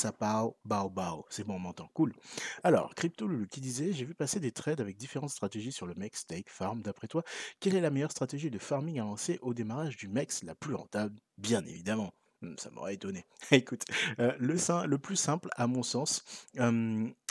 ça parle, bao bao. C'est bon, on m'entend. Cool. Alors, Crypto Lulu qui disait J'ai vu passer des trades avec différentes stratégies sur le MEX, Stake, Farm. D'après toi, quelle est la meilleure stratégie de farming à lancer au démarrage du MEX, la plus rentable? Bien évidemment. Hmm, Ça m'aurait étonné. Écoute, euh, le, plus simple, à mon sens,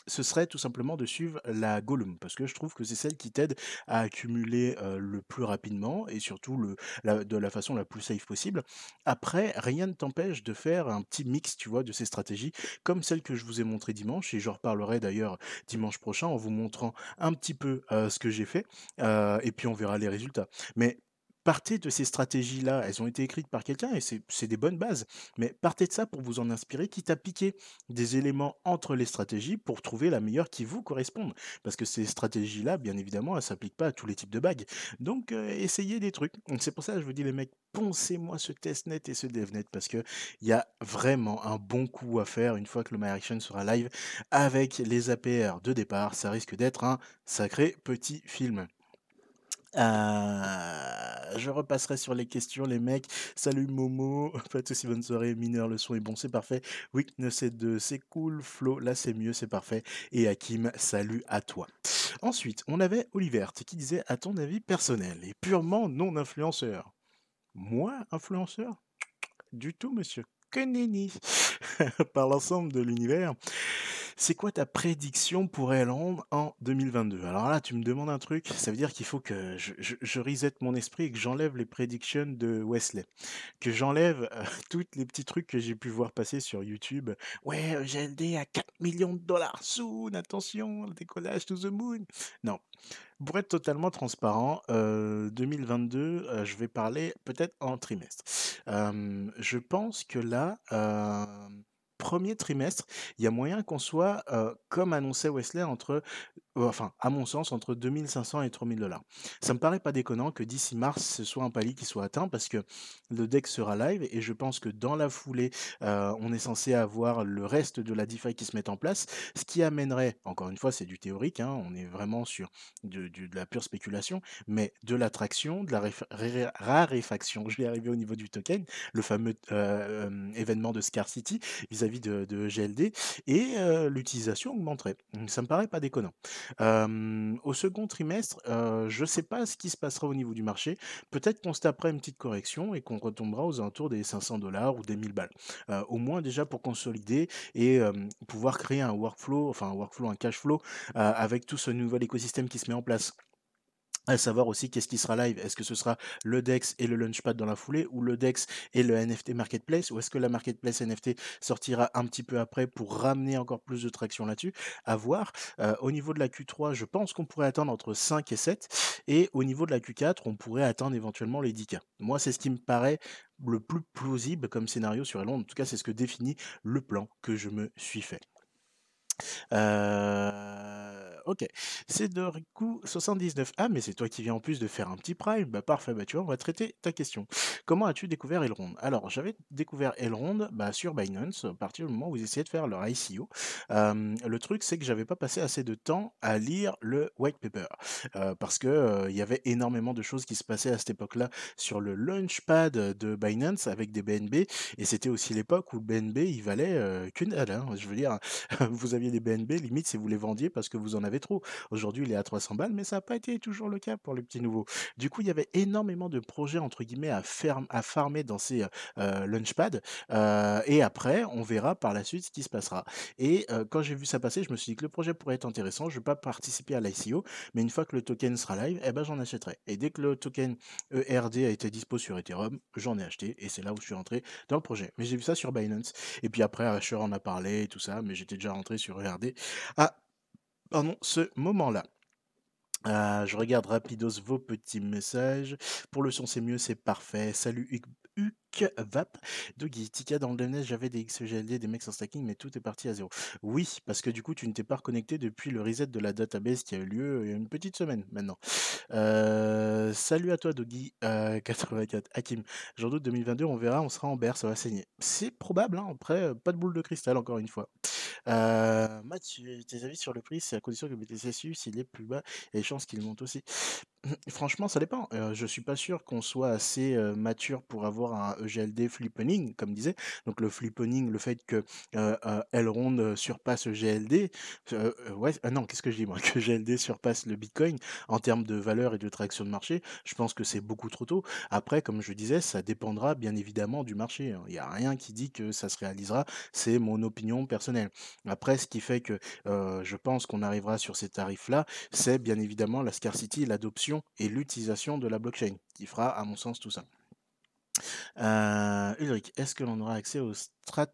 ce serait tout simplement de suivre la Gollum, parce que je trouve que c'est celle qui t'aide à accumuler le plus rapidement et surtout de la façon la plus safe possible. Après, rien ne t'empêche de faire un petit mix, tu vois, de ces stratégies, comme celle que je vous ai montrée dimanche, et je reparlerai d'ailleurs dimanche prochain en vous montrant un petit peu ce que j'ai fait, et puis on verra les résultats. Partez de ces stratégies-là, elles ont été écrites par quelqu'un et c'est des bonnes bases, mais partez de ça pour vous en inspirer, quitte à piquer des éléments entre les stratégies pour trouver la meilleure qui vous corresponde. Parce que ces stratégies-là, bien évidemment, elles ne s'appliquent pas à tous les types de bagues. Donc, euh, essayez des trucs. C'est pour ça que je vous dis, les mecs, poncez-moi ce testnet et ce devnet parce que il y a vraiment un bon coup à faire une fois que le My Action sera live avec les APR de départ. Ça risque d'être un sacré petit film. Euh, je repasserai sur les questions, les mecs. Salut Momo, pas de soucis, bonne soirée. Mineur, le son est bon, c'est parfait. Weakness est 2, c'est cool. Flo, là c'est mieux, c'est parfait. Et Hakim, salut à toi. Ensuite, on avait Oliver qui disait À ton avis personnel et purement non influenceur. Moi, influenceur? Du tout, monsieur. Que nenni Par l'ensemble de l'univers. C'est quoi ta prédiction pour Elrond en 2022 Alors là, tu me demandes un truc, ça veut dire qu'il faut que je, je, reset mon esprit et que j'enlève les prédictions de Wesley. Que j'enlève euh, tous les petits trucs que j'ai pu voir passer sur YouTube. Ouais, euh, GLD à 4 millions de dollars soon, attention, le décollage to the moon. Non. Pour être totalement transparent, euh, 2022, euh, je vais parler peut-être en trimestre. Euh, je pense que là, euh, premier trimestre, il y a moyen qu'on soit, comme annonçait Wesley, entre, enfin, à mon sens, entre 2500 et 3000 dollars. Ça me paraît pas déconnant que d'ici mars, ce soit un palier qui soit atteint parce que le deck sera live et je pense que dans la foulée, euh, on est censé avoir le reste de la DeFi qui se met en place, ce qui amènerait, encore une fois, c'est du théorique, hein, on est vraiment sur de, la pure spéculation, mais de l'attraction, de la réfa- ré- raréfaction, je vais arriver au niveau du token, le fameux euh, euh, événement de scarcity vis-à-vis de, GLD, et l'utilisation augmenterait. Donc, Ça me paraît pas déconnant. Au second trimestre, je ne sais pas ce qui se passera au niveau du marché. Peut-être qu'on se tapera une petite correction et qu'on retombera aux alentours des 500 dollars ou des 1000 balles. Au moins déjà pour consolider et pouvoir créer un workflow, enfin un workflow, un cash flow avec tout ce nouvel écosystème qui se met en place. À savoir aussi qu'est-ce qui sera live. Est-ce que ce sera le DEX et le Launchpad dans la foulée ou le DEX et le NFT Marketplace ou est-ce que la Marketplace NFT sortira un petit peu après pour ramener encore plus de traction là-dessus? À voir. Euh, au niveau de la Q3, je pense qu'on pourrait attendre entre 5 et 7 et au niveau de la Q4, on pourrait atteindre éventuellement les 10K. Moi, c'est ce qui me paraît le plus plausible comme scénario sur Elon. En tout cas, c'est ce que définit le plan que je me suis fait. Euh, ok, c'est Doriku 79. Ah, mais c'est toi qui viens en plus de faire un petit prime. Bah parfait, bah tu vois, on va traiter ta question. Comment as-tu découvert Elrond? Alors, j'avais découvert Elrond bah, sur Binance à partir du moment où ils essayaient de faire leur ICO. Euh, le truc, c'est que j'avais pas passé assez de temps à lire le white paper parce que il y avait énormément de choses qui se passaient à cette époque-là sur le launchpad de Binance avec des BNB et c'était aussi l'époque où le BNB il valait qu'une dalle. hein. Je veux dire, vous aviez des BNB, limite si vous les vendiez parce que vous en avez trop. Aujourd'hui, il est à 300 balles, mais ça n'a pas été toujours le cas pour les petits nouveaux. Du coup, il y avait énormément de projets, entre guillemets, à, ferm- à farmer dans ces euh, launchpads. Euh, et après, on verra par la suite ce qui se passera. Et euh, quand j'ai vu ça passer, je me suis dit que le projet pourrait être intéressant. Je ne vais pas participer à l'ICO, mais une fois que le token sera live, eh ben, j'en achèterai. Et dès que le token ERD a été dispo sur Ethereum, j'en ai acheté. Et c'est là où je suis rentré dans le projet. Mais j'ai vu ça sur Binance. Et puis après, Asher en a parlé et tout ça, mais j'étais déjà rentré sur ERD à pardon, ce moment-là. Ah, je regarde rapidos vos petits messages. Pour le son, c'est mieux, c'est parfait. Salut Huc Vap. Doggy, Tika, dans le DNS, j'avais des XGLD, des mecs en stacking, mais tout est parti à zéro. Oui, parce que du coup, tu ne t'es pas reconnecté depuis le reset de la database qui a eu lieu il y a une petite semaine maintenant. Euh, salut à toi, Doggy, euh, 84. Hakim, j'en doute 2022, on verra, on sera en berre, ça va saigner. C'est probable, hein, après, euh, pas de boule de cristal, encore une fois. Euh, Mathieu, tes avis sur le prix, c'est à condition que BTC s'il est plus bas, a des chances qu'il monte aussi. Franchement, ça dépend. Heu, je suis pas sûr qu'on soit assez, heu, mature pour avoir un EGLD flippening, comme disait. Donc le flippening, le fait que, heu heu, Elrond, heu, surpasse EGLD, ouais, ah non, qu'est-ce que je dis moi? Que GLD surpasse le bitcoin en termes de valeur et de traction de marché, je pense que c'est beaucoup trop tôt. Après, comme je disais, ça dépendra bien évidemment du marché, hein. Il y a rien qui dit que ça se réalisera, c'est mon opinion personnelle. Après, ce qui fait que, je pense qu'on arrivera sur ces tarifs-là, c'est bien évidemment la scarcity, l'adoption et l'utilisation de la blockchain qui fera, à mon sens, tout ça. Heu, Ulrich, est-ce que l'on aura accès aux strats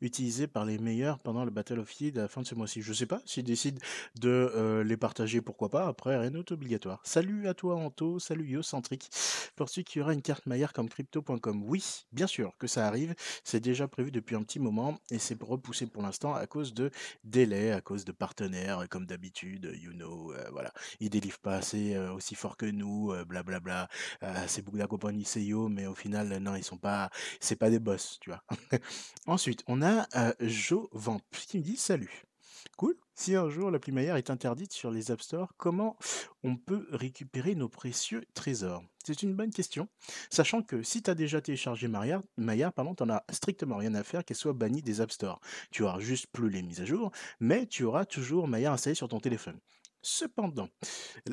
utilisées par les meilleurs pendant le Battle of Yield à la fin de ce mois-ci? Je sais pas, s'ils décident de, heu, les partager, pourquoi pas, après rien n'est obligatoire. Salut à toi Anto, salut Yocentric. Penses-tu qu'il y aura une carte Maillard comme crypto.com? Oui, bien sûr que ça arrive, c'est déjà prévu depuis un petit moment et c'est repoussé pour l'instant à cause de délais, à cause de partenaires, comme d'habitude, you know, heu, voilà. Ils délivrent pas assez, heu, aussi fort que nous, blablabla. C'est beaucoup la compagnie Seiyo, mais au final, non, ils sont pas c'est pas des boss, tu vois? Ensuite, on a, heu, Jovamp qui me dit: «Salut, cool, si un jour l'appli Maillard est interdite sur les App Store, comment on peut récupérer nos précieux trésors?» c'est une bonne question, sachant que si tu as déjà téléchargé Maillard Maillard, pardon, tu as strictement rien à faire qu'elle soit bannie des App Store. Tu auras juste plus les mises à jour, mais tu auras toujours Maillard installé sur ton téléphone. Cependant,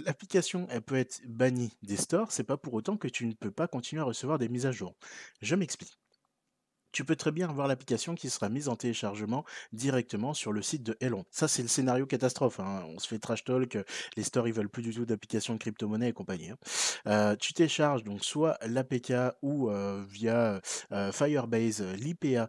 l'application, peut être bannie des stores, c'est pas pour autant que tu ne peux pas continuer à recevoir des mises à jour. Je m'explique. Tu peux très bien avoir l'application qui sera mise en téléchargement directement sur le site de Elon. Ça, c'est le scénario catastrophe. hein. On se fait trash talk, les stores ils veulent plus du tout d'application de crypto-monnaie et compagnie. hein. Euh, tu télécharges donc soit l'APK ou euh, via euh, Firebase l'IPA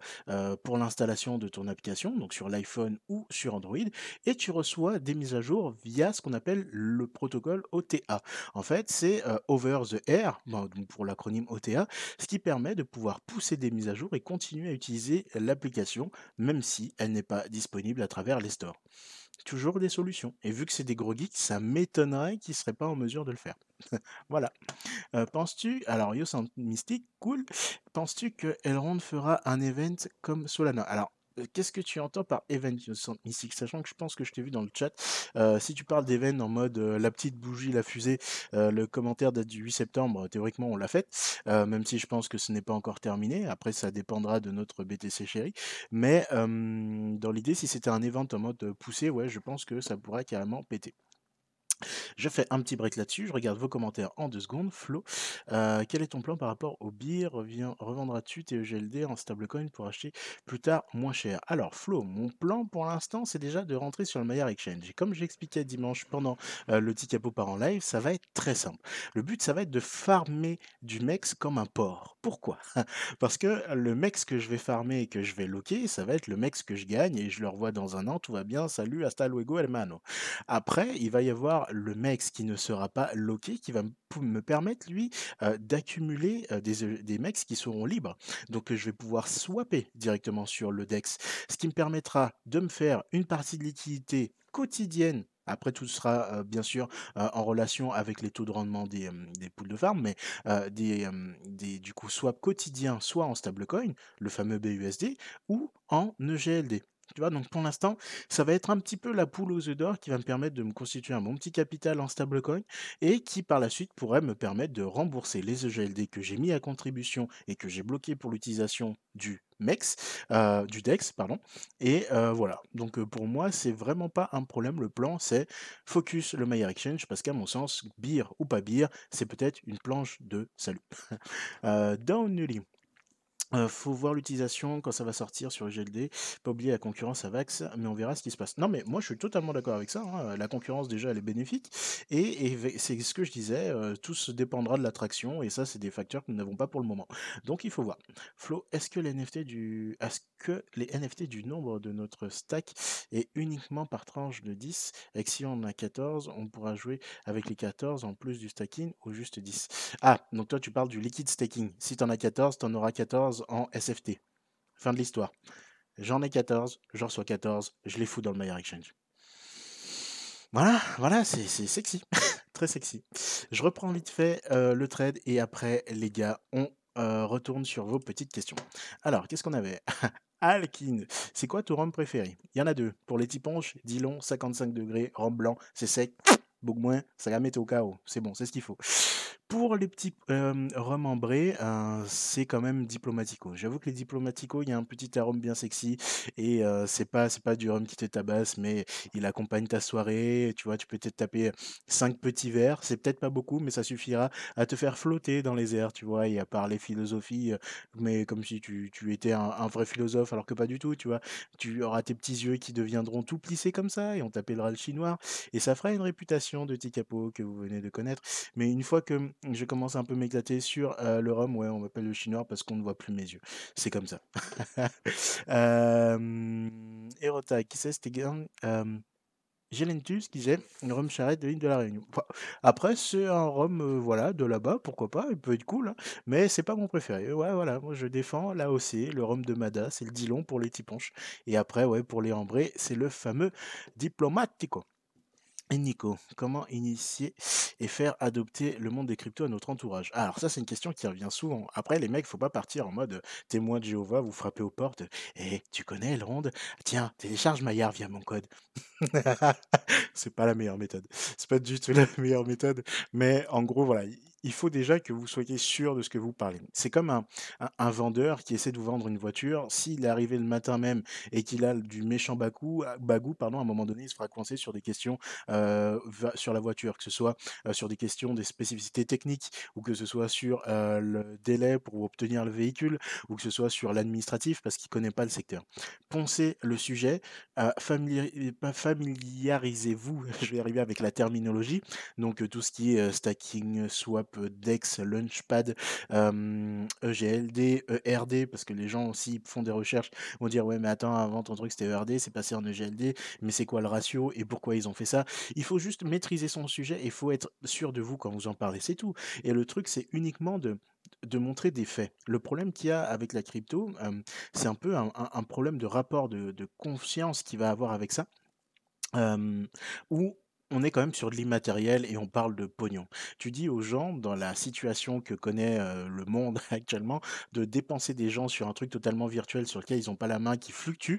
pour l'installation de ton application, donc sur l'iPhone ou sur Android, et tu reçois des mises à jour via ce qu'on appelle le protocole OTA. En fait, c'est Over the Air, bon, pour l'acronyme OTA, ce qui permet de pouvoir pousser des mises à jour et continuer à utiliser l'application, même si elle n'est pas disponible à travers les stores. Toujours des solutions. Et vu que c'est des gros geeks, ça m'étonnerait qu'ils ne seraient pas en mesure de le faire. voilà. Euh, penses-tu, alors Yo Mystique, cool. Penses-tu que Elrond fera un event comme Solana? Alors, qu'est-ce que tu entends par event Mystique? Sachant que je pense que je t'ai vu dans le chat. Euh, si tu parles d'event en mode euh, la petite bougie, la fusée, euh, le commentaire date du 8 septembre, théoriquement on l'a fait, euh, même si je pense que ce n'est pas encore terminé. Après, ça dépendra de notre BTC chéri. Mais euh, dans l'idée, si c'était un event en mode poussé, ouais, je pense que ça pourrait carrément péter. Je fais un petit break là-dessus, je regarde vos commentaires en deux secondes. Flo, euh, quel est ton plan par rapport au BIR Revendras-tu tes EGLD en stablecoin pour acheter plus tard moins cher? Alors Flo, mon plan pour l'instant, c'est déjà de rentrer sur le Maillard Exchange. Et comme j'expliquais dimanche pendant euh, le petit capot par en live, ça va être très simple. Le but, ça va être de farmer du MEX comme un porc. Pourquoi? Parce que le MEX que je vais farmer et que je vais loquer, ça va être le MEX que je gagne et je le revois dans un an, tout va bien, salut, hasta luego, hermano. Après, il va y avoir le MEX qui ne sera pas loqué, qui va me permettre, lui, euh, d'accumuler euh, des, euh, des qui seront libres. Donc, je vais pouvoir swapper directement sur le DEX, ce qui me permettra de me faire une partie de liquidité quotidienne. Après, tout sera bien sûr en relation avec les taux de rendement des, poules de farm, mais des, des, du coup, swap quotidien, soit en stablecoin, le fameux BUSD, ou en EGLD. Tu vois, donc pour l'instant, ça va être un petit peu la poule aux œufs d'or qui va me permettre de me constituer un bon petit capital en stablecoin et qui par la suite pourrait me permettre de rembourser les EGLD que j'ai mis à contribution et que j'ai bloqué pour l'utilisation du MEX, euh, du DEX, pardon. Et euh, voilà. Donc euh, pour moi, c'est vraiment pas un problème. Le plan, c'est focus le Maillard Exchange parce qu'à mon sens, beer ou pas beer, c'est peut-être une planche de salut. Down Nully. Heu, faut voir l'utilisation quand ça va sortir sur GLD. Pas oublier la concurrence à Vax, mais on verra ce qui se passe. Non, mais moi, je suis totalement d'accord avec ça, hein, la concurrence, déjà, elle est bénéfique et c'est ce que je disais, heu, tout se dépendra de l'attraction et ça, c'est des facteurs que nous n'avons pas pour le moment. Donc il faut voir. Flo, est-ce que les NFT du est-ce que les NFT du nombre de notre stack est uniquement par tranche de 10 et que si on a 14, on pourra jouer avec les 14 en plus du stacking ou juste 10? Ah, donc toi, tu parles du liquid staking. Si tu en as 14, tu en auras 14 en SFT. Fin de l'histoire. J'en ai 14, j'en reçois 14, je les fous dans le Maillard Exchange. Voilà, voilà, c'est sexy, très sexy. Je reprends vite fait euh, le trade et après, les gars, on euh, retourne sur vos petites questions. Alors, qu'est-ce qu'on avait? Alkin, c'est quoi ton rhum préféré? Il y en a deux. Pour les typonches, Dillon, 55 degrés, rhum blanc, c'est sec. beaucoup moins, ça la met au chaos. C'est bon, c'est ce qu'il faut. Pour les petits rhum ambrés, euh, c'est quand même diplomatico. J'avoue que les diplomatico, il y a un petit arôme bien sexy et c'est pas c'est pas du rhum qui te tabasse, mais il accompagne ta soirée. Tu vois, tu peux peut-être taper cinq petits verres. C'est peut-être pas beaucoup, mais ça suffira à te faire flotter dans les airs, tu vois, et à parler philosophie, mais comme si tu, tu étais un, vrai philosophe, alors que pas du tout, tu vois. Tu auras tes petits yeux qui deviendront tout plissés comme ça, et on t'appellera le chinois, et ça fera une réputation de Tikapo que vous venez de connaître. Mais une fois que je commence un peu m'éclater sur le rhum, ouais, on m'appelle le chinois parce qu'on ne voit plus mes yeux. C'est comme ça. euh, Erota, qui c'est? C'était euh, Gelentus qui disait une rhum charrette de l'île de la Réunion. Après, c'est un rhum voilà, de là-bas, pourquoi pas, il peut être cool, hein, mais c'est pas mon préféré. Ouais, voilà, moi je défends l'AOC, le rhum de Mada, c'est le Dilon pour les tiponches. Et après, ouais, pour les ambrés, c'est le fameux Diplomatico. Et Nico, comment initier et faire adopter le monde des cryptos à notre entourage? Alors ça, c'est une question qui revient souvent. Après, les mecs, faut pas partir en mode témoin de Jéhovah, vous frappez aux portes. Eh, tu connais Ronde? Tiens, télécharge Maillard via mon code. C'est pas la meilleure méthode. C'est pas du tout la meilleure méthode. Mais en gros, voilà, il faut déjà que vous soyez sûr de ce que vous parlez. C'est comme un, un- vendeur qui essaie de vous vendre une voiture. S'il est arrivé le matin même et qu'il a du méchant bagou, bagou, pardon, à un moment donné, il se fera coincer sur des questions euh, sur la voiture, que ce soit euh, sur des questions des spécificités techniques ou que ce soit sur euh, le délai pour obtenir le véhicule ou que ce soit sur l'administratif parce qu'il connaît pas le secteur. Poncez le sujet, familiarisez-vous, je vais arriver avec la terminologie, donc tout ce qui est stacking, swap, euh, DEX, Launchpad, EGLD, ERD, parce que les gens aussi font des recherches, vont dire ouais mais attends, avant ton truc c'était ERD, c'est passé en EGLD, mais c'est quoi le ratio et pourquoi ils ont fait ça? Il faut juste maîtriser son sujet et il faut être sûr de vous quand vous en parlez, c'est tout. Et le truc c'est uniquement de montrer des faits. Le problème qu'il y a avec la crypto, c'est un peu un, problème de rapport de, de confiance qu'il va avoir avec ça. On est quand même sur de l'immatériel et on parle de pognon. Tu dis aux gens, dans la situation que connaît, le monde actuellement, de dépenser des gens sur un truc totalement virtuel sur lequel ils ont pas la main, qui fluctue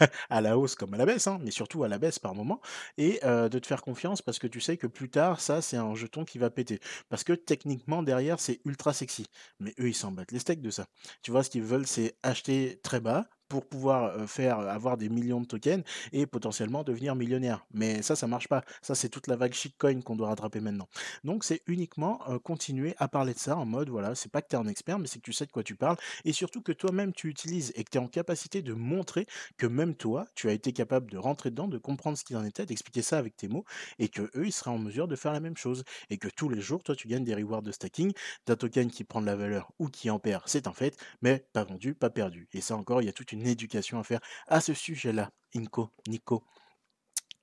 à la hausse comme à la baisse, hein, mais surtout à la baisse par moment et de te faire confiance parce que tu sais que plus tard, ça, c'est un jeton qui va péter. Parce que techniquement derrière, c'est ultra sexy. Mais eux, ils s'en battent les steaks de ça. Tu vois, ce qu'ils veulent, c'est acheter très bas pour pouvoir, faire, avoir des millions de tokens et potentiellement devenir millionnaire. Mais ça, ça marche pas. Ça, c'est toute la vague shitcoin qu'on doit rattraper maintenant. Donc, c'est uniquement continuer à parler de ça en mode, voilà, c'est pas que tu es un expert, mais c'est que tu sais de quoi tu parles et surtout que toi-même tu utilises et que tu es en capacité de montrer que même toi, tu as été capable de rentrer dedans, de comprendre ce qu'il en était, d'expliquer ça avec tes mots et que eux, ils seraient en mesure de faire la même chose et que tous les jours, toi, tu gagnes des rewards de stacking d'un token qui prend de la valeur ou qui en perd, c'est un fait, mais pas vendu, pas perdu. Et ça encore, il y a toute une éducation à faire à ce sujet-là. Inco, Nico.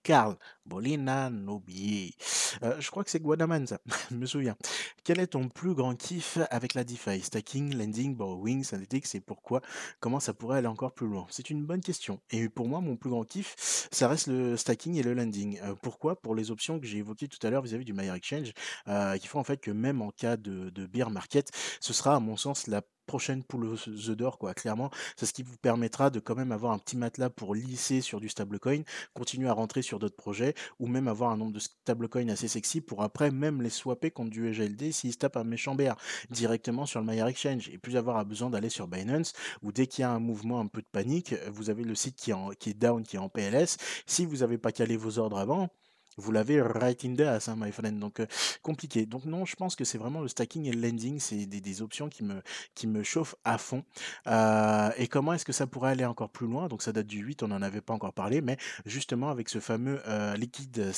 Carl, Bolina Nobi. Euh, je crois que c'est Guadaman, ça. je me souviens. Quel est ton plus grand kiff avec la DeFi? Stacking, lending, borrowing, analytics et pourquoi? Comment ça pourrait aller encore plus loin? C'est une bonne question. Et pour moi, mon plus grand kiff, ça reste le stacking et le lending. Euh, pourquoi? Pour les options que j'ai évoquées tout à l'heure vis-à-vis du Mayer Exchange, euh, qui font en fait que même en cas de, de bear market, ce sera à mon sens la prochaine poule aux œufs d'or, quoi. Clairement, c'est ce qui vous permettra de quand même avoir un petit matelas pour lisser sur du stablecoin, continuer à rentrer sur d'autres projets, ou même avoir un nombre de stablecoins assez sexy pour après même les swapper contre du EGLD s'ils se tapent un méchant BR directement sur le Maillard Exchange, et plus avoir besoin d'aller sur Binance, où dès qu'il y a un mouvement un peu de panique, vous avez le site qui est, qui est down, qui est en PLS. Si vous n'avez pas calé vos ordres avant, vous l'avez right in the ass, hein, my friend. Donc, compliqué. Donc, non, je pense que c'est vraiment le stacking et le lending. C'est des, options qui me, chauffent à fond. Et comment est-ce que ça pourrait aller encore plus loin? Donc, ça date du 8, on n'en avait pas encore parlé. Mais justement, avec ce fameux euh, liquid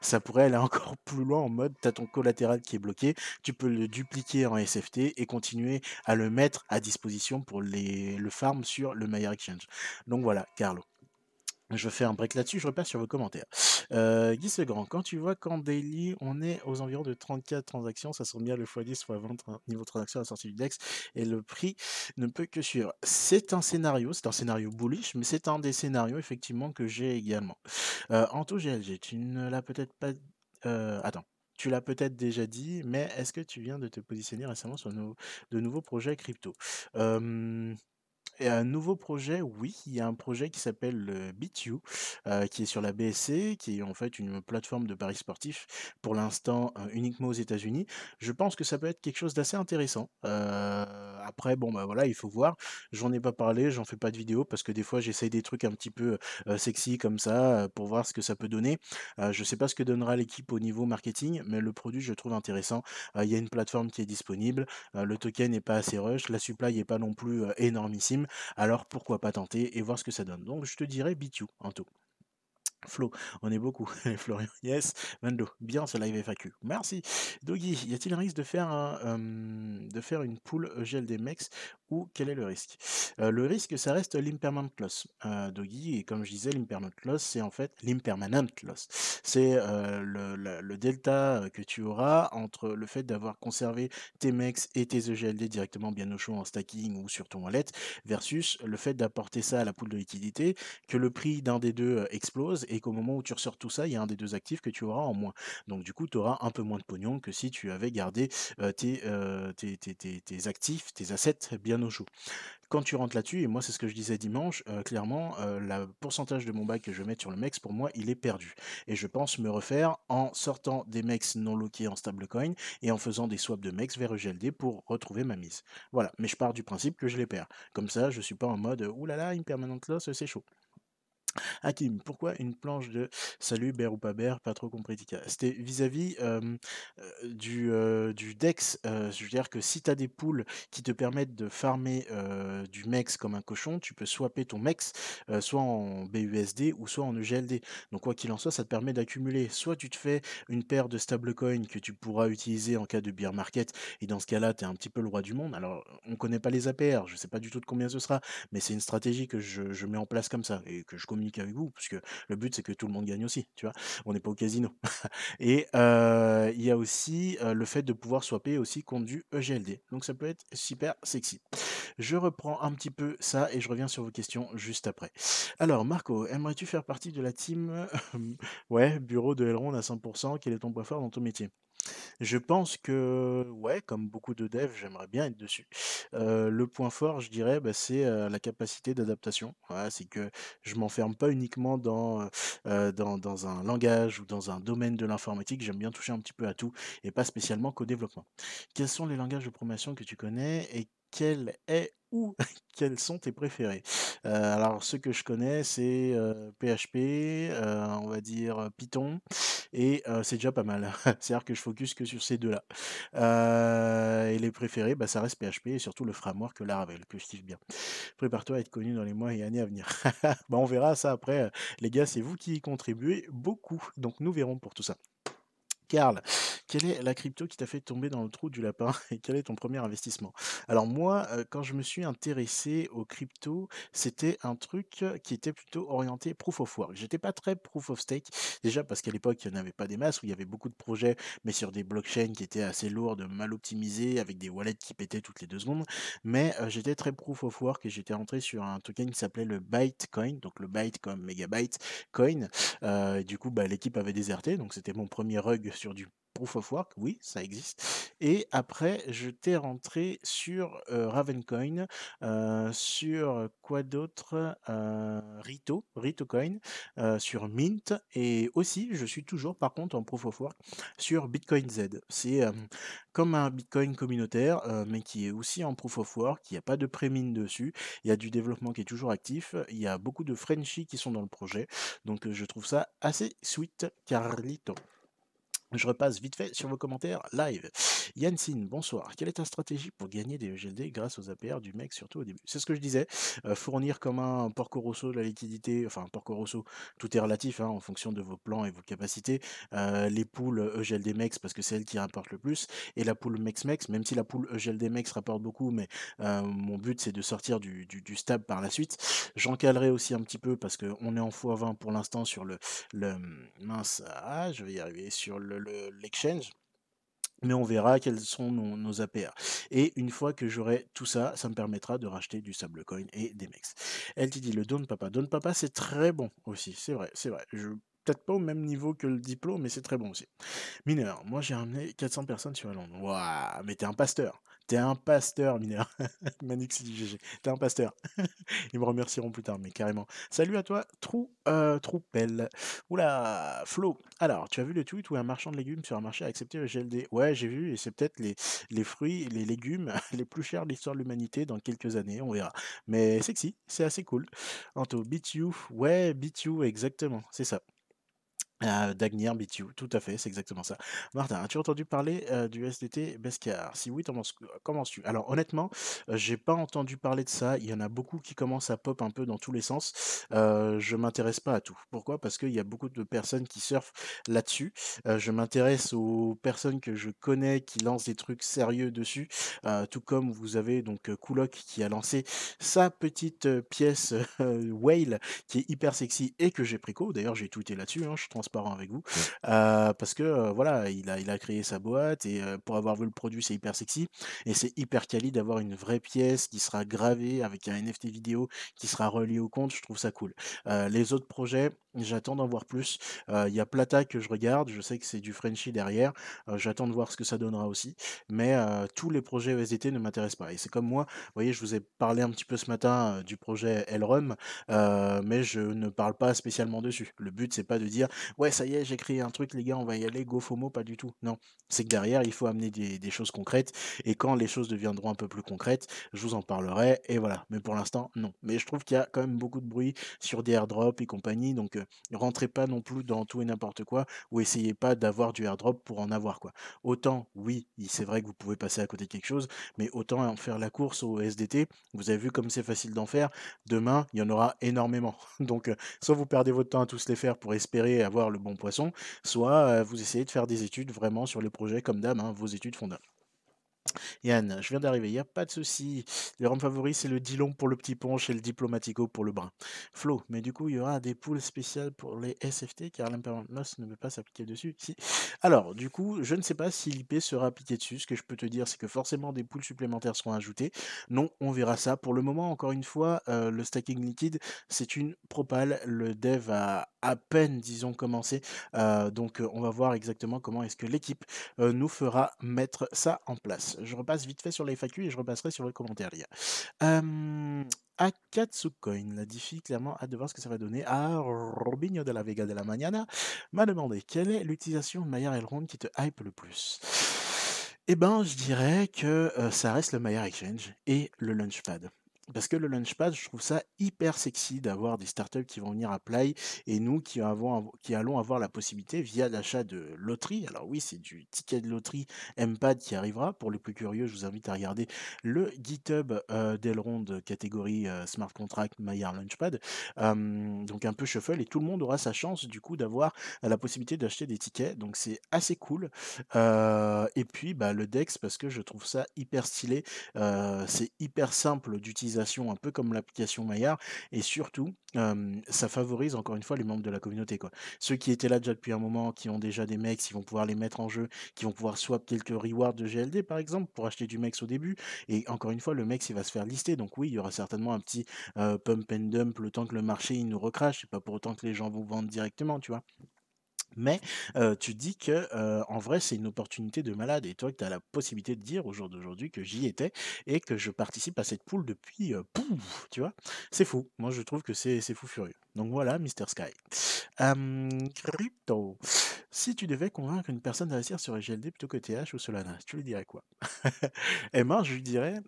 ça pourrait aller encore plus loin en mode, tu as ton collatéral qui est bloqué. Tu peux le dupliquer en SFT et continuer à le mettre à disposition pour les, le farm sur le Maillard Exchange. Donc, voilà, Carlo. Je fais un break là-dessus, je repasse sur vos commentaires. Guy Segrand, quand tu vois qu'en daily, on est aux environs de 34 transactions, ça semble bien le x10 x 20 tra- niveau de transaction à la sortie du DEX, et le prix ne peut que suivre. C'est un scénario, c'est un scénario bullish, mais c'est un des scénarios effectivement que j'ai également. Anto GLG, tu ne l'as peut-être pas... attends. Tu l'as peut-être déjà dit, mais est-ce que tu viens de te positionner récemment sur de nouveaux projets crypto? Et un nouveau projet, oui, il y a un projet qui s'appelle euh, qui est sur la BSC, qui est en fait une plateforme de paris sportifs, pour l'instant uniquement aux États-Unis. Je pense que ça peut être quelque chose d'assez intéressant. Après, bon, bah voilà, il faut voir. J'en ai pas parlé, j'en fais pas de vidéo parce que des fois j'essaye des trucs un petit peu sexy comme ça pour voir ce que ça peut donner. Je sais pas ce que donnera l'équipe au niveau marketing, mais le produit je trouve intéressant. Il y a une plateforme qui est disponible, le token n'est pas assez rush, la supply n'est pas non plus énormissime, alors pourquoi pas tenter et voir ce que ça donne. Donc je te dirais BitU en tout. Flo, on est beaucoup. Florian, yes. Mando, bien ce live FAQ. Merci. Doggy, y a-t-il un risque de faire, de faire une pool EGLD Mex ou quel est le risque? Euh, Le risque, ça reste l'impermanent loss. Euh, Doggy, et comme je disais, l'impermanent loss, c'est en fait l'impermanent loss. C'est euh, le, le- delta que tu auras entre le fait d'avoir conservé tes MEX et tes EGLD directement bien au chaud en stacking ou sur ton wallet versus le fait d'apporter ça à la pool de liquidité que le prix d'un des deux explose qu'au moment où tu ressors tout ça, il y a un des deux actifs que tu auras en moins. Donc du coup, tu auras un peu moins de pognon que si tu avais gardé tes, tes, tes- tes- actifs, tes assets bien au chaud. Quand tu rentres là-dessus, et moi c'est ce que je disais dimanche, clairement, le pourcentage de mon bac que je vais mettre sur le MEX, pour moi, il est perdu. Et je pense me refaire en sortant des MEX non loqués en stablecoin et en faisant des swaps de MEX vers EGLD pour retrouver ma mise. Voilà, mais je pars du principe que je les perds. Comme ça, je suis pas en mode, oulala, impermanent loss, c'est chaud. Hakim, pourquoi une planche de salut, bear ou pas bear, pas trop compris. C'était vis-à-vis du, du DEX. je veux dire que si tu as des poules qui te permettent de farmer du MEX comme un cochon, tu peux swapper ton MEX soit en BUSD ou soit en EGLD. Donc, quoi qu'il en soit, ça te permet d'accumuler. Soit tu te fais une paire de stablecoins que tu pourras utiliser en cas de bear market, et dans ce cas-là, tu es un petit peu le roi du monde. Alors, on ne connaît pas les APR, je ne sais pas du tout de combien ce sera, mais c'est une stratégie que je, je mets en place comme ça et que je communique avec puisque le but c'est que tout le monde gagne aussi, tu vois? On n'est pas au casino. et il y a aussi le fait de pouvoir swapper aussi contre du EGLD. Donc ça peut être super sexy. Je reprends un petit peu ça et je reviens sur vos questions juste après. Alors Marco, aimerais-tu faire partie de la team Ouais, bureau de Elrond à 100%, quel est ton point fort dans ton métier? Je pense que, ouais, comme beaucoup de devs, j'aimerais bien être dessus. Le point fort, je dirais, bah, c'est, la capacité d'adaptation. C'est que je m'enferme pas uniquement dans un langage ou dans un domaine de l'informatique. J'aime bien toucher un petit peu à tout et pas spécialement qu'au développement. Quels sont les langages de programmation que tu connais et quel est quels sont tes préférés? Heu, alors ceux que je connais, c'est, PHP, heu, on va dire, Python et c'est déjà pas mal. C'est-à-dire que je focus que sur ces 2 là. Heu et les préférés, bah, ça reste PHP et surtout le framework Laravel que je kiffe bien. Prépare-toi à être connu dans les mois et années à venir. Bah, on verra ça après, les gars, c'est vous qui y contribuez beaucoup, donc nous verrons pour tout ça. Karl, quelle est la crypto qui t'a fait tomber dans le trou du lapin et quel est ton premier investissement? Alors moi, quand je me suis intéressé aux cryptos, c'était un truc, qui était plutôt orienté proof of work. J'étais pas très proof of stake, déjà parce qu'à l'époque, il y en avait pas des masses, où il y avait beaucoup de projets, mais sur des blockchains qui étaient assez lourdes, mal optimisées, avec des wallets qui pétaient toutes les 2 secondes. Mais, j'étais très proof of work et j'étais rentré sur un token qui s'appelait le Bytecoin, donc le byte comme mégabyte coin. Du coup, bah, l'équipe avait déserté, donc c'était mon premier rug sur du proof of work, oui, ça existe. Et après, j'étais rentré sur, heu, Ravencoin, heu, sur, quoi d'autre? Heu, Rito, Ritocoin, heu, sur Mint et aussi, je suis toujours par contre en proof of work sur Bitcoin Z. C'est, comme un Bitcoin communautaire, mais qui est aussi en proof of work. Il y a pas de pré-mine dessus. Il y a du développement qui est toujours actif. Il y a beaucoup de Frenchies qui sont dans le projet. Donc, je trouve ça assez sweet, Carlito. Je repasse vite fait sur vos commentaires live. Yansin, bonsoir. Quelle est ta stratégie pour gagner des EGLD grâce aux APR du mec, surtout au début? C'est ce que je disais, heu, fournir comme un Porco Rosso de la liquidité, enfin Porco Rosso, tout est relatif, hein, en fonction de vos plans et vos capacités. Heu, les poules EGLD Mex parce que c'est elles qui rapportent le plus et la poule Mex Mex, même si la poule EGLD Mex rapporte beaucoup, mais, heu, mon but c'est de sortir du du du stab par la suite. J'encadrerai aussi un petit peu parce qu'on est en x20 pour l'instant sur le le, mince, ah, je vais y arriver, sur le le l'exchange. Mais on verra quels sont nos nos APR et une fois que j'aurai tout ça, ça me permettra de racheter du stablecoin et des MEX. Dit le Dawn Papa. Dawn Papa, c'est très bon aussi, c'est vrai, c'est vrai. Je peut-être pas au même niveau que le diplôme, mais c'est très bon aussi. Mineur, moi j'ai ramené 400 personnes sur Elrond. Waouh, mais t'es un pasteur. T'es un pasteur, mineur. Manix GG. T'es un pasteur. Ils me remercieront plus tard, mais carrément. Salut à toi, Trou, euh, Troupelle. Oula, Flo. Alors, tu as vu le tweet où un marchand de légumes sur un marché a accepté le GLD Ouais, j'ai vu, et c'est peut-être les, les fruits, les légumes les plus chers de l'histoire de l'humanité dans quelques années, on verra. Mais sexy, c'est assez cool. Anto, beat you. Ouais, beat you, exactement, c'est ça. Ah, Dagnir Bitiu, tout à fait, c'est exactement ça. Martin, as-tu entendu parler euh, du SDT Bescar Si oui, comment commences-tu Alors honnêtement, euh, j'ai pas entendu parler de ça. Il y en a beaucoup qui commencent à pop un peu dans tous les sens. Euh, je m'intéresse pas à tout. Pourquoi? Parce qu'il y a beaucoup de personnes qui surfent là-dessus. Euh, je m'intéresse aux personnes que je connais qui lancent des trucs sérieux dessus. tout comme vous avez donc Kulok qui a lancé sa petite pièce Whale qui est hyper sexy et que j'ai pris co. D'ailleurs, j'ai tweeté là-dessus. Hein, je transparent avec vous. parce que voilà, il a, il a créé sa boîte et pour avoir vu le produit, c'est hyper sexy. Et c'est hyper quali d'avoir une vraie pièce qui sera gravée avec un NFT vidéo qui sera relié au compte. Je trouve ça cool. les autres projets, j'attends d'en voir plus. Il y a Plata que je regarde. Je sais que c'est du Frenchy derrière. j'attends de voir ce que ça donnera aussi. Mais tous les projets ESDT ne m'intéressent pas. Et c'est comme moi. Vous voyez, je vous ai parlé un petit peu ce matin du projet Elrum, mais je ne parle pas spécialement dessus. Le but, c'est pas de dire ouais, ça y est, j'ai créé un truc, les gars, on va y aller, go FOMO, pas du tout. Non, c'est que derrière, il faut amener des, choses concrètes. Et quand les choses deviendront un peu plus concrètes, je vous en parlerai. Et voilà. Mais pour l'instant, non. Mais je trouve qu'il y a quand même beaucoup de bruit sur des airdrops et compagnie. Donc, ne rentrez pas non plus dans tout et n'importe quoi ou essayez pas d'avoir du airdrop pour en avoir. quoi. Autant, oui, c'est vrai que vous pouvez passer à côté de quelque chose, mais autant en faire la course au SDT. Vous avez vu comme c'est facile d'en faire. Demain, il y en aura énormément. Donc, soit vous perdez votre temps à tous les faire pour espérer avoir le bon poisson, soit vous essayez de faire des études vraiment sur les projets comme d'hab, hein, vos études fondamentales. Yann, je viens d'arriver, il n'y a pas de souci. Le rhum favori, c'est le Dillon pour le petit ponche et le Diplomatico pour le brun. Flo, mais du coup, il y aura des poules spéciales pour les SFT car l'impermanence ne peut pas s'appliquer dessus. Alors, du coup, je ne sais pas si l'IP sera appliqué dessus. Ce que je peux te dire, c'est que forcément des poules supplémentaires seront ajoutées. Non, on verra ça. Pour le moment, encore une fois, euh, le stacking liquide, c'est une propale. Le dev a à peine, disons, commencé. Euh, donc, on va voir exactement comment est-ce que l'équipe euh, nous fera mettre ça en place je repasse vite fait sur les FAQ et je repasserai sur les commentaires, les gars. La diffi, clairement, hâte de voir ce que ça va donner. Ah, Robinho de la Vega de la Mañana m'a demandé quelle est l'utilisation de Maillard Elrond qui te hype le plus Eh ben, je dirais que ça reste le Maillard Exchange et le Launchpad. Parce que le Launchpad, je trouve ça hyper sexy d'avoir des startups qui vont venir à Play et nous qui, avons, qui allons avoir la possibilité via l'achat de loterie. Alors oui, c'est du ticket de loterie MPAD qui arrivera. Pour les plus curieux, je vous invite à regarder le GitHub euh, d'Elrond catégorie euh, Smart Contract Maillard Launchpad. donc un peu shuffle et tout le monde aura sa chance du coup d'avoir la possibilité d'acheter des tickets. Donc c'est assez cool. Euh, et puis bah, le DEX parce que je trouve ça hyper stylé. c'est hyper simple d'utiliser un peu comme l'application Maillard, et surtout, ça favorise encore une fois les membres de la communauté. Quoi. Ceux qui étaient là déjà depuis un moment, qui ont déjà des mecs, ils vont pouvoir les mettre en jeu, qui vont pouvoir swap quelques rewards de GLD par exemple pour acheter du mex au début. Et encore une fois, le mex il va se faire lister. Donc oui, il y aura certainement un petit pump and dump le temps que le marché il nous recrache. C'est pas pour autant que les gens vont vendre directement, tu vois. Mais tu dis que en vrai c'est une opportunité de malade et toi tu as la possibilité de dire au jour d'aujourd'hui que j'y étais et que je participe à cette poule depuis pouf, tu vois? C'est fou. Moi je trouve que c'est fou furieux. Donc voilà Mr Sky. Crypto. Si tu devais convaincre une personne d'investir sur GLD plutôt que TH ou Solana tu lui dirais quoi? Et moi je lui dirais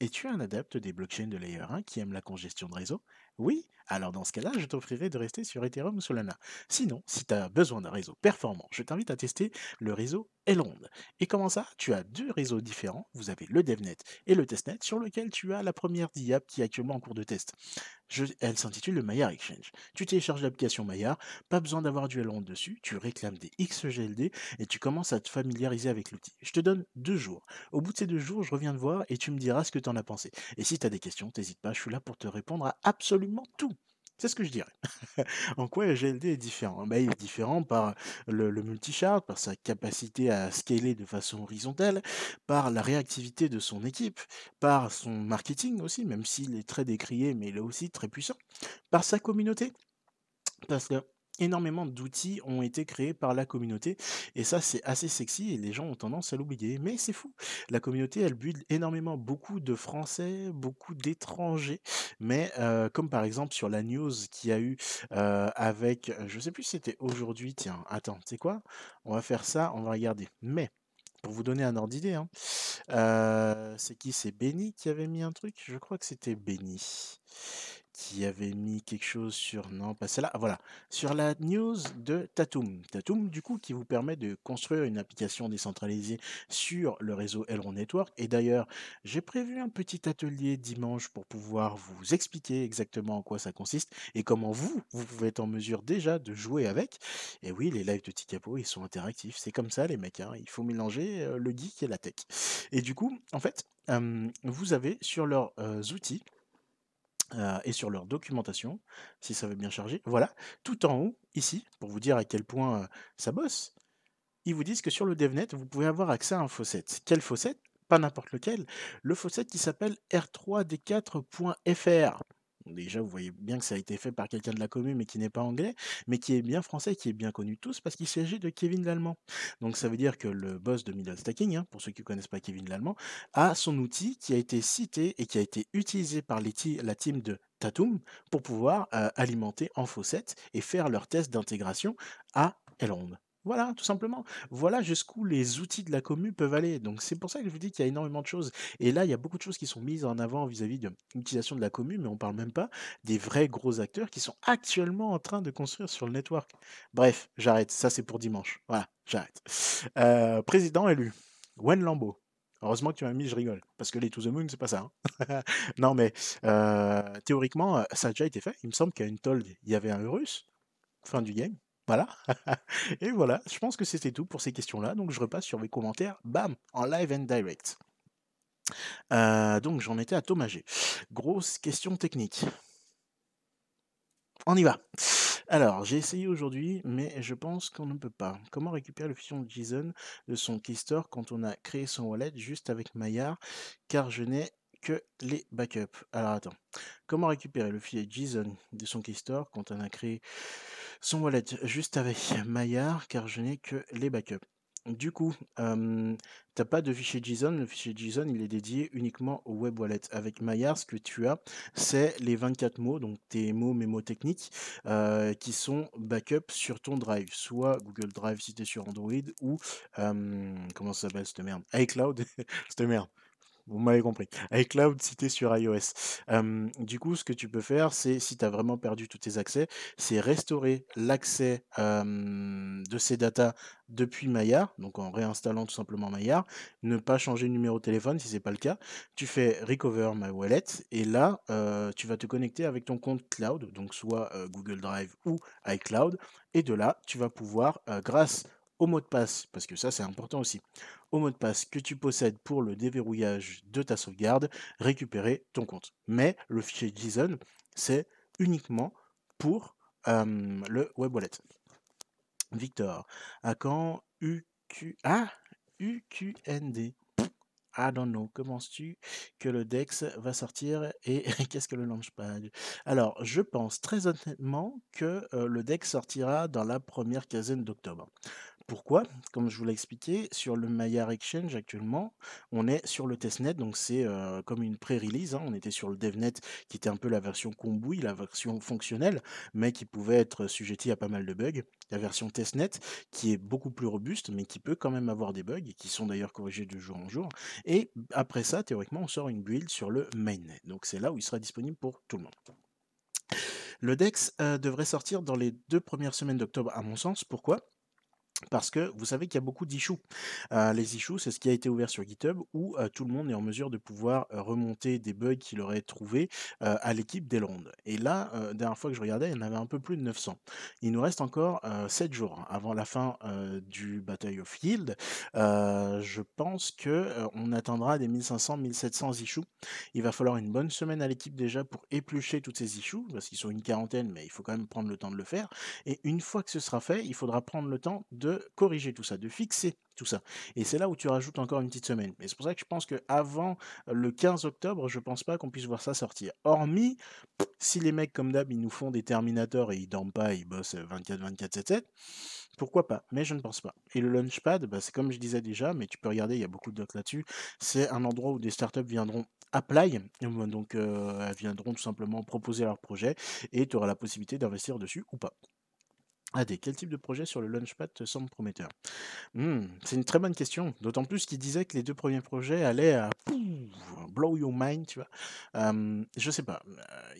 es-tu un adepte des blockchains de layer 1 qui aime la congestion de réseau? Oui alors dans ce cas-là, je t'offrirai de rester sur Ethereum ou Solana. Sinon, si tu as besoin d'un réseau performant, je t'invite à tester le réseau Elrond. Et comment ça? Tu as deux réseaux différents. Vous avez le DevNet et le TestNet sur lequel tu as la première DIAP qui est actuellement en cours de test. elle s'intitule le Maillard Exchange. Tu télécharges l'application Maillard, pas besoin d'avoir du Elrond dessus, tu réclames des XGLD et tu commences à te familiariser avec l'outil. Je te donne deux jours. Au bout de ces deux jours, je reviens te voir et tu me diras ce que tu en as pensé. Et si tu as des questions, n'hésite pas, je suis là pour te répondre à absolument tout. C'est ce que je dirais. en quoi GLD est différent? Ben, Il est différent par le, le multi-chart, par sa capacité à scaler de façon horizontale, par la réactivité de son équipe, par son marketing aussi, même s'il est très décrié, mais il est aussi très puissant, par sa communauté. Parce que énormément d'outils ont été créés par la communauté et ça c'est assez sexy et les gens ont tendance à l'oublier. Mais c'est fou. La communauté elle build énormément beaucoup de Français, beaucoup d'étrangers. Mais euh, comme par exemple sur la news qu'il y a eu euh, avec, je sais plus si c'était aujourd'hui, tiens, attends, sais quoi? On va faire ça, on va regarder. Mais pour vous donner un ordre d'idée, hein, euh, c'est qui? C'est Benny qui avait mis un truc? Je crois que c'était Benny qui avait mis quelque chose sur non, pas celle-là, voilà, sur la news de Tatum. Tatum, du coup, qui vous permet de construire une application décentralisée sur le réseau Elrond Network. Et d'ailleurs, j'ai prévu un petit atelier dimanche pour pouvoir vous expliquer exactement en quoi ça consiste et comment vous, vous pouvez être en mesure déjà de jouer avec. Et oui, les lives de Tikapo, ils sont interactifs. C'est comme ça, les mecs. Hein. Il faut mélanger euh, le geek et la tech. Et du coup, en fait, vous avez sur leurs euh, outils euh, et sur leur documentation, si ça veut bien charger. Voilà, tout en haut, ici, pour vous dire à quel point euh, ça bosse, ils vous disent que sur le DevNet, vous pouvez avoir accès à un faucet. Quel faucet Pas n'importe lequel. Le faucet qui s'appelle r3d4.fr. Déjà, vous voyez bien que ça a été fait par quelqu'un de la commune, mais qui n'est pas anglais, mais qui est bien français, qui est bien connu tous, parce qu'il s'agit de Kevin Lallemand. Donc ça veut dire que le boss de Middle Stacking, hein, pour ceux qui ne connaissent pas Kevin Lallemand, a son outil qui a été cité et qui a été utilisé par la team de Tatum pour pouvoir euh, alimenter en faucet et faire leur test d'intégration à Elrond. Voilà, tout simplement. Voilà jusqu'où les outils de la commune peuvent aller. Donc c'est pour ça que je vous dis qu'il y a énormément de choses. Et là, il y a beaucoup de choses qui sont mises en avant vis-à-vis de l'utilisation de la commune, mais on ne parle même pas des vrais gros acteurs qui sont actuellement en train de construire sur le network. Bref, j'arrête. Ça, c'est pour dimanche. Voilà, j'arrête. Euh, président élu. Wen Lambeau. Heureusement que tu m'as mis, je rigole. Parce que les To The Moon, c'est pas ça. Hein. non, mais euh, théoriquement, euh, ça a déjà été fait. Il me semble qu'à une il y avait un Eurus. Fin du game. Voilà. Et voilà, je pense que c'était tout pour ces questions-là. Donc je repasse sur mes commentaires, bam, en live and direct. Euh, donc j'en étais à Thomas Grosse question technique. On y va. Alors, j'ai essayé aujourd'hui, mais je pense qu'on ne peut pas. Comment récupérer le de JSON de son Keystore quand on a créé son wallet juste avec Maillard Car je n'ai que les backups? Alors attends. Comment récupérer le fichier JSON de son Keystore quand on a créé son wallet juste avec Maillard car je n'ai que les backups. Du coup, tu n'as pas de fichier JSON. Le fichier JSON, il est dédié uniquement au web wallet. Avec Maillard, ce que tu as, c'est les 24 mots, donc tes mots mémotechniques, euh, qui sont backup sur ton drive. Soit Google Drive si tu es sur Android, ou comment ça s'appelle cette merde? iCloud, cette merde. Vous m'avez compris. iCloud cité sur iOS. du coup, ce que tu peux faire, c'est si tu as vraiment perdu tous tes accès, c'est restaurer l'accès de ces datas depuis Maillard, donc en réinstallant tout simplement Maillard, ne pas changer le numéro de téléphone si ce n'est pas le cas. Tu fais Recover My Wallet et là, tu vas te connecter avec ton compte cloud, donc soit Google Drive ou iCloud, et de là, tu vas pouvoir, grâce au mot de passe, parce que ça c'est important aussi, au mot de passe que tu possèdes pour le déverrouillage de ta sauvegarde, récupérer ton compte. Mais le fichier JSON, c'est uniquement pour le web wallet. Victor, à quand UQ... Ah UQND I don't know. Comment tu que le DEX va sortir et qu'est-ce que le Launchpad Alors, je pense très honnêtement que le DEX sortira dans la première quinzaine d'octobre. Pourquoi? Comme je vous l'ai expliqué, sur le Maillard Exchange actuellement, on est sur le testnet, donc c'est comme une pré-release. Hein. On était sur le DevNet qui était un peu la version combouille, la version fonctionnelle, mais qui pouvait être sujetti à pas mal de bugs. La version testnet qui est beaucoup plus robuste, mais qui peut quand même avoir des bugs, et qui sont d'ailleurs corrigés de jour en jour. Et après ça, théoriquement, on sort une build sur le mainnet. Donc c'est là où il sera disponible pour tout le monde. Le DEX devrait sortir dans les deux premières semaines d'octobre, à mon sens. Pourquoi? Parce que vous savez qu'il y a beaucoup d'issues. les issues, c'est ce qui a été ouvert sur GitHub où tout le monde est en mesure de pouvoir remonter des bugs qu'il aurait trouvés à l'équipe d'Elrond. Et là, dernière fois que je regardais, il y en avait un peu plus de 900. Il nous reste encore 7 jours avant la fin du Battle of Yield. je pense que on atteindra des 1500-1700 issues. Il va falloir une bonne semaine à l'équipe déjà pour éplucher toutes ces issues, parce qu'ils sont une quarantaine, mais il faut quand même prendre le temps de le faire. Et une fois que ce sera fait, il faudra prendre le temps de corriger tout ça, de fixer tout ça. Et c'est là où tu rajoutes encore une petite semaine. Et c'est pour ça que je pense qu'avant le 15 octobre, je pense pas qu'on puisse voir ça sortir. Hormis, si les mecs comme d'hab, ils nous font des Terminators et ils dorment pas, ils bossent 24, 24, 7, 7, pourquoi pas? Mais je ne pense pas. Et le Launchpad, bah, c'est comme je disais déjà, mais tu peux regarder, il y a beaucoup de docs là-dessus. C'est un endroit où des startups viendront apply, donc elles viendront tout simplement proposer leur projet et tu auras la possibilité d'investir dessus ou pas. AD, quel type de projet sur le Launchpad te semble prometteur? Mmh, c'est une très bonne question. D'autant plus qu'il disait que les deux premiers projets allaient à blow your mind, tu vois? Je sais pas.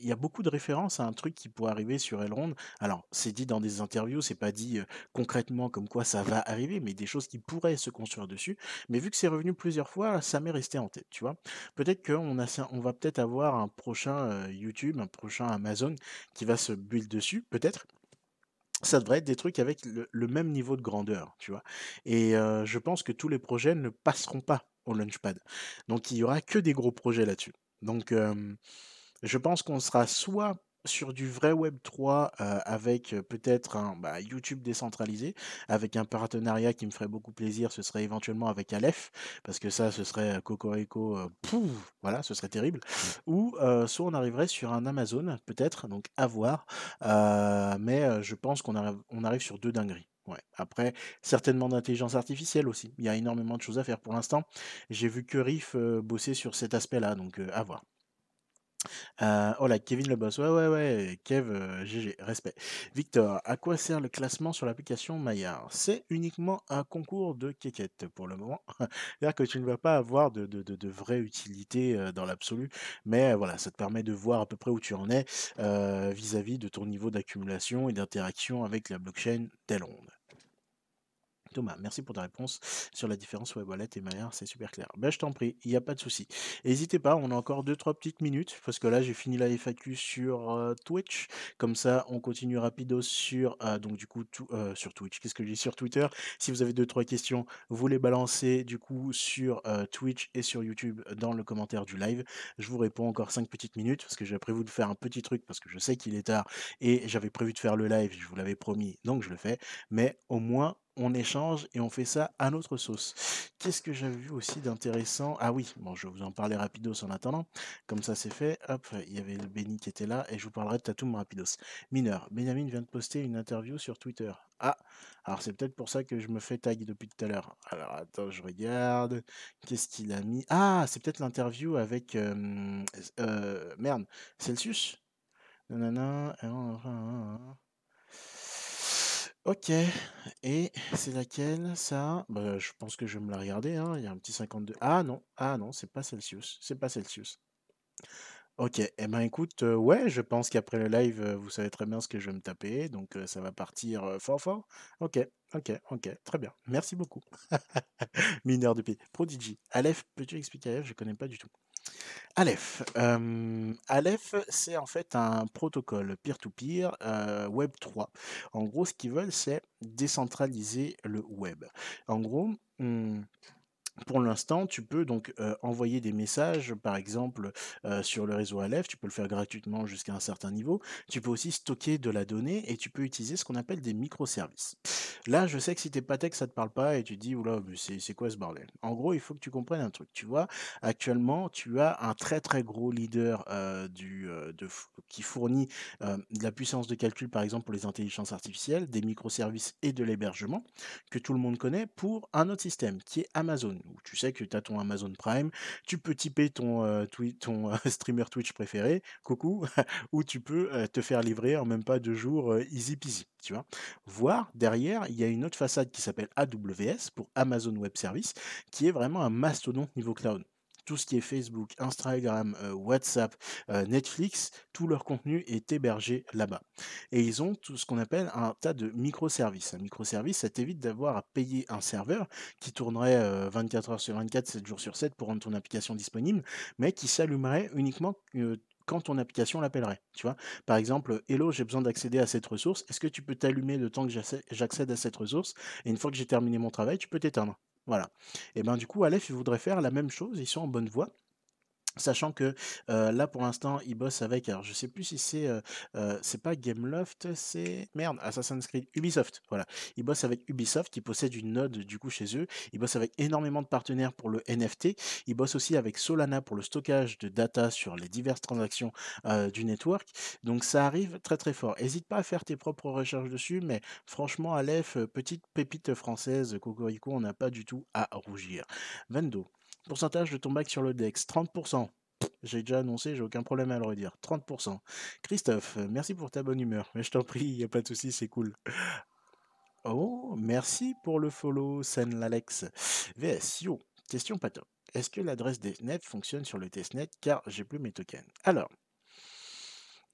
Il y a beaucoup de références à un truc qui pourrait arriver sur Elrond. Alors, c'est dit dans des interviews, c'est pas dit concrètement comme quoi ça va arriver, mais des choses qui pourraient se construire dessus. Mais vu que c'est revenu plusieurs fois, ça m'est resté en tête, tu vois? Peut-être qu'on on va peut-être avoir un prochain YouTube, un prochain Amazon qui va se build dessus, peut-être ça devrait être des trucs avec le, même niveau de grandeur, tu vois? Et je pense que tous les projets ne passeront pas au Launchpad. Donc il y aura que des gros projets là-dessus. Donc je pense qu'on sera soit sur du vrai Web 3 avec peut-être un bah, YouTube décentralisé, avec un partenariat qui me ferait beaucoup plaisir, ce serait éventuellement avec Aleph, parce que ça, ce serait Cocorico, pouf, voilà, ce serait terrible. Ou soit on arriverait sur un Amazon, peut-être, donc à voir, mais je pense qu'on arrive, on arrive sur deux dingueries. Ouais. Après, certainement d'intelligence artificielle aussi. Il y a énormément de choses à faire pour l'instant. J'ai vu que Riff bosser sur cet aspect-là, donc à voir. Euh, oh là, Kevin le boss. Ouais, ouais, ouais. Kev, GG, respect. Victor, à quoi sert le classement sur l'application Maillard C'est uniquement un concours de quéquette pour le moment. C'est-à-dire que tu ne vas pas avoir de, vraie utilité dans l'absolu, mais voilà, ça te permet de voir à peu près où tu en es vis-à-vis de ton niveau d'accumulation et d'interaction avec la blockchain Telonde. Thomas, merci pour ta réponse sur la différence web wallet et Maillard, c'est super clair. Ben, je t'en prie, il n'y a pas de souci. N'hésitez pas, on a encore 2-3 petites minutes, parce que là j'ai fini la FAQ sur euh, Twitch. Comme ça, on continue rapido sur, euh, donc du coup, euh, sur Twitch. Qu'est-ce que dis sur Twitter? Si vous avez 2-3 questions, vous les balancez du coup sur Twitch et sur YouTube dans le commentaire du live. Je vous réponds encore 5 petites minutes, parce que j'ai prévu de faire un petit truc, parce que je sais qu'il est tard, et j'avais prévu de faire le live, je vous l'avais promis, donc je le fais. Mais au moins, on échange et on fait ça à notre sauce. Qu'est-ce que j'avais vu aussi d'intéressant? Ah oui, bon, je vais vous en parler rapidos en attendant. Comme ça, c'est fait. Hop, il y avait le Benny qui était là et je vous parlerai de Tatoum rapidos. Mineur, Benjamin vient de poster une interview sur Twitter. Ah, alors c'est peut-être pour ça que je me fais tag depuis tout à l'heure. Alors attends, je regarde. Qu'est-ce qu'il a mis? Ah, c'est peut-être l'interview avec... Euh, merde, Celsius? Nanana. OK et c'est laquelle ça? Bah, je pense que je vais me la regarder, hein, il y a un petit 52 ah non, ah non, c'est pas Celsius, c'est pas Celsius. OK et ben, écoute, ouais, je pense qu'après le live, vous savez très bien ce que je vais me taper, donc ça va partir, fort, fort. OK, OK, OK, très bien. Merci beaucoup. Mineur de P. Prodigy. Aleph, peux-tu expliquer Aleph? Je connais pas du tout. Aleph. Aleph, c'est en fait un protocole peer-to-peer Web 3. En gros, ce qu'ils veulent, c'est décentraliser le web. En gros, pour l'instant, tu peux donc envoyer des messages, par exemple, sur le réseau Aleph. Tu peux le faire gratuitement jusqu'à un certain niveau. Tu peux aussi stocker de la donnée et tu peux utiliser ce qu'on appelle des microservices. Là, je sais que si t'es pas tech, ça te parle pas et tu te dis, oula, c'est quoi ce bordel? En gros, il faut que tu comprennes un truc. Tu vois, actuellement, tu as un très très gros leader du, qui fournit de la puissance de calcul, par exemple, pour les intelligences artificielles, des microservices et de l'hébergement, que tout le monde connaît, pour un autre système qui est Amazon où tu sais que tu as ton Amazon Prime, tu peux typer ton, streamer Twitch préféré, coucou, ou tu peux te faire livrer en même pas deux jours easy peasy, tu vois? Voire derrière, il y a une autre façade qui s'appelle AWS pour Amazon Web Service, qui est vraiment un mastodonte niveau cloud tout ce qui est Facebook, Instagram, euh, WhatsApp, euh, Netflix, tout leur contenu est hébergé là-bas. Et ils ont tout ce qu'on appelle un tas de microservices. Un microservice, ça t'évite d'avoir à payer un serveur qui tournerait 24 euh, heures sur 24, 7 jours sur 7 pour rendre ton application disponible, mais qui s'allumerait uniquement quand ton application l'appellerait. Par exemple, Hello, j'ai besoin d'accéder à cette ressource. Est-ce que tu peux t'allumer le temps que j'accède à cette ressource? Et une fois que j'ai terminé mon travail, tu peux t'éteindre. Voilà. Et ben du coup, Aleph, ils voudraient faire la même chose, ils sont en bonne voie. Sachant que, là pour l'instant, ils bossent avec alors je sais plus si c'est, c'est pas Gameloft, c'est merde, Assassin's Creed, Ubisoft, voilà. Ils bossent avec Ubisoft, qui possède une node du coup chez eux. Ils bossent avec énormément de partenaires pour le NFT. Ils bossent aussi avec Solana pour le stockage de data sur les diverses transactions, du network. Donc ça arrive très, très fort. Hésite pas à faire tes propres recherches dessus, mais franchement Aleph, petite pépite française, cocorico, on n'a pas du tout à rougir. Vendo. Pourcentage de ton bac sur le DEX, 30% J'ai déjà annoncé, j'ai aucun problème à le redire. 30% Christophe, merci pour ta bonne humeur. Mais je t'en prie, il y a pas de souci, c'est cool. Oh, merci pour le follow, Senlalex. VS, yo, question pas top. Est-ce que l'adresse DNet fonctionne sur le testnet car j'ai plus mes tokens? Alors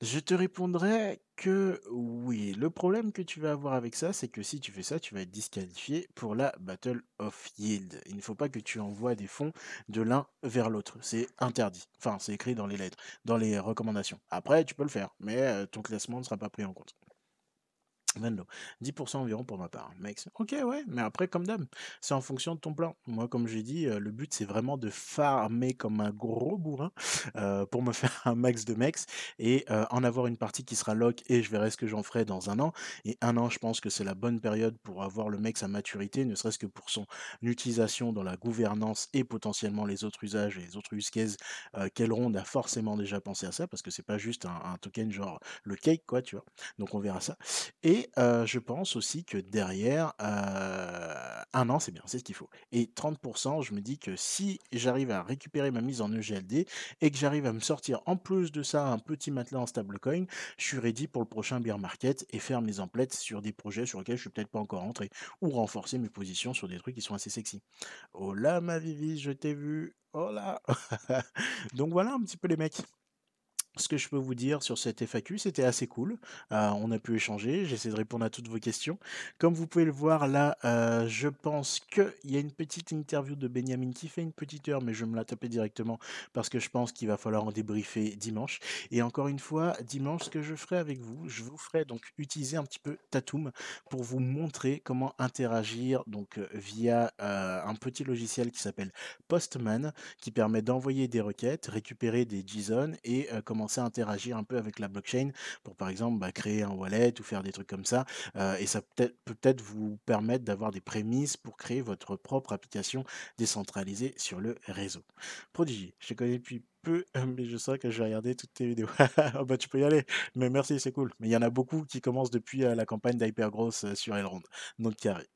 je te répondrais que oui. Le problème que tu vas avoir avec ça, c'est que si tu fais ça, tu vas être disqualifié pour la Battle of Yield. Il ne faut pas que tu envoies des fonds de l'un vers l'autre. C'est interdit. Enfin, c'est écrit dans les lettres, dans les recommandations. Après, tu peux le faire, mais euh, ton classement ne sera pas pris en compte. Venlo. 10% environ pour ma part. Mec, ok, ouais, mais après, comme d'hab, c'est en fonction de ton plan. Moi, comme j'ai dit, le but, c'est vraiment de farmer comme un gros bourrin pour me faire un max de mex et en avoir une partie qui sera lock et je verrai ce que j'en ferai dans un an. Et un an, je pense que c'est la bonne période pour avoir le mex à maturité, ne serait-ce que pour son utilisation dans la gouvernance et potentiellement les autres usages et les autres use cases. Euh, Kelrond a forcément déjà pensé à ça parce que c'est pas juste un, un token genre le cake, quoi, tu vois. Donc on verra ça. Et heu, je pense aussi que derrière, 1 an, c'est bien, c'est ce qu'il faut. Et 30% je me dis que si j'arrive à récupérer ma mise en EGLD et que j'arrive à me sortir en plus de ça un petit matelas en stablecoin, je suis ready pour le prochain bear market et faire mes emplettes sur des projets sur lesquels je suis peut-être pas encore rentré ou renforcer mes positions sur des trucs qui sont assez sexy. Oh là ma Vivi, je t'ai vu. Oh là! Donc voilà un petit peu les mecs. Ce que je peux vous dire sur cette FAQ, c'était assez cool. Euh, on a pu échanger, j'essaie de répondre à toutes vos questions. Comme vous pouvez le voir là, euh, je pense qu'il y a une petite interview de Benjamin qui fait une petite heure, mais je me la taper directement parce que je pense qu'il va falloir en débriefer dimanche. Et encore une fois, dimanche, ce que je ferai avec vous, je vous ferai donc utiliser un petit peu Tatum pour vous montrer comment interagir donc euh, via un petit logiciel qui s'appelle Postman, qui permet d'envoyer des requêtes, récupérer des JSON et euh, interagir un peu avec la blockchain pour par exemple bah, créer un wallet ou faire des trucs comme ça. Et ça peut peut-être vous permettre d'avoir des prémices pour créer votre propre application décentralisée sur le réseau. Prodigy, je te connais depuis peu, mais je sens que je vais regarder toutes tes vidéos. Ah bah tu peux y aller, mais merci, c'est cool. Mais il y en a beaucoup qui commencent depuis euh, la campagne d'Hypergross euh, sur Elrond, donc carré.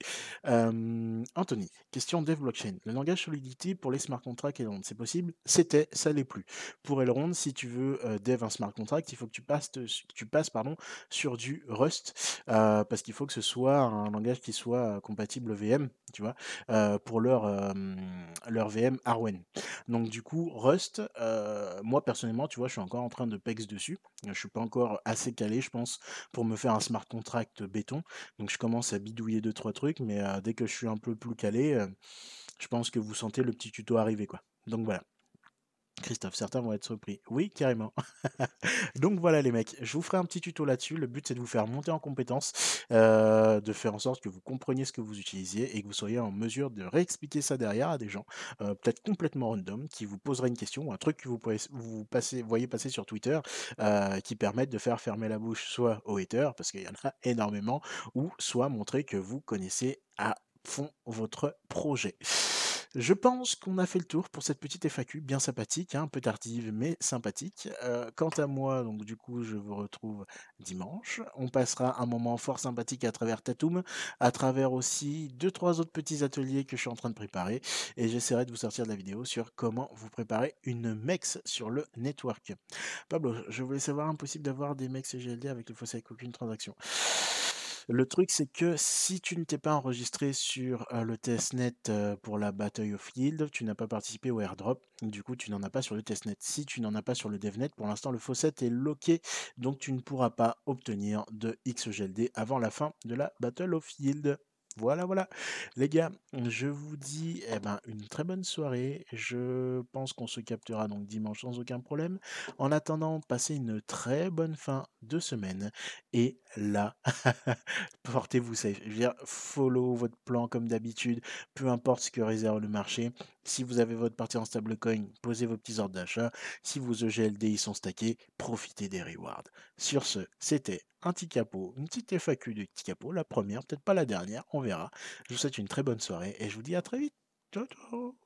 Euh, Anthony, question Dev Blockchain. Le langage Solidity pour les smart contracts Elrond, c'est possible? C'était, ça l'est plus. Pour Elrond, si tu veux euh, dev un smart contract, il faut que tu passes, tu passes pardon, sur du Rust, euh, parce qu'il faut que ce soit un langage qui soit euh, compatible VM, tu vois, euh, pour leur, euh, leur VM Arwen. Donc du coup, Rust, euh, moi personnellement, tu vois, je suis encore en train de pex dessus. Je suis pas encore assez calé, je pense, pour me faire un smart contract béton. Donc je commence à bidouiller deux trois trucs, mais euh, dès que je suis un peu plus calé, euh, je pense que vous sentez le petit tuto arriver, quoi. Donc voilà. Christophe, certains vont être surpris. Oui, carrément. Donc voilà les mecs, je vous ferai un petit tuto là-dessus. Le but c'est de vous faire monter en compétences, euh, de faire en sorte que vous compreniez ce que vous utilisiez et que vous soyez en mesure de réexpliquer ça derrière à des gens, euh, peut-être complètement random, qui vous poseraient une question ou un truc que vous, pouvez, vous voyez passer sur Twitter, euh, qui permettent de faire fermer la bouche soit aux haters, parce qu'il y en a énormément, ou soit montrer que vous connaissez à fond votre projet. Je pense qu'on a fait le tour pour cette petite FAQ, bien sympathique, hein, un peu tardive, mais sympathique. Euh, quant à moi, donc du coup, je vous retrouve dimanche. On passera un moment fort sympathique à travers Tatum, à travers aussi deux, trois autres petits ateliers que je suis en train de préparer, et j'essaierai de vous sortir de la vidéo sur comment vous préparer une MEX sur le network. Pablo, je voulais savoir, impossible d'avoir des MEX GLD avec le fossé avec aucune transaction. Le truc, c'est que si tu ne t'es pas enregistré sur le testnet pour la Battle of Yield, tu n'as pas participé au airdrop, du coup tu n'en as pas sur le testnet. Si tu n'en as pas sur le devnet, pour l'instant le faucet est loqué, donc tu ne pourras pas obtenir de XGLD avant la fin de la Battle of Yield. Voilà, voilà. Les gars, je vous dis eh ben, une très bonne soirée. Je pense qu'on se captera donc dimanche sans aucun problème. En attendant, passez une très bonne fin de semaine. Et là, portez-vous safe. Je veux follow votre plan comme d'habitude, peu importe ce que réserve le marché. Si vous avez votre partie en stablecoin, posez vos petits ordres d'achat. Si vos EGLD sont stackés, profitez des rewards. Sur ce, c'était un petit capot, une petite FAQ de petit capot, la première, peut-être pas la dernière, on verra. Je vous souhaite une très bonne soirée et je vous dis à très vite. Ciao, ciao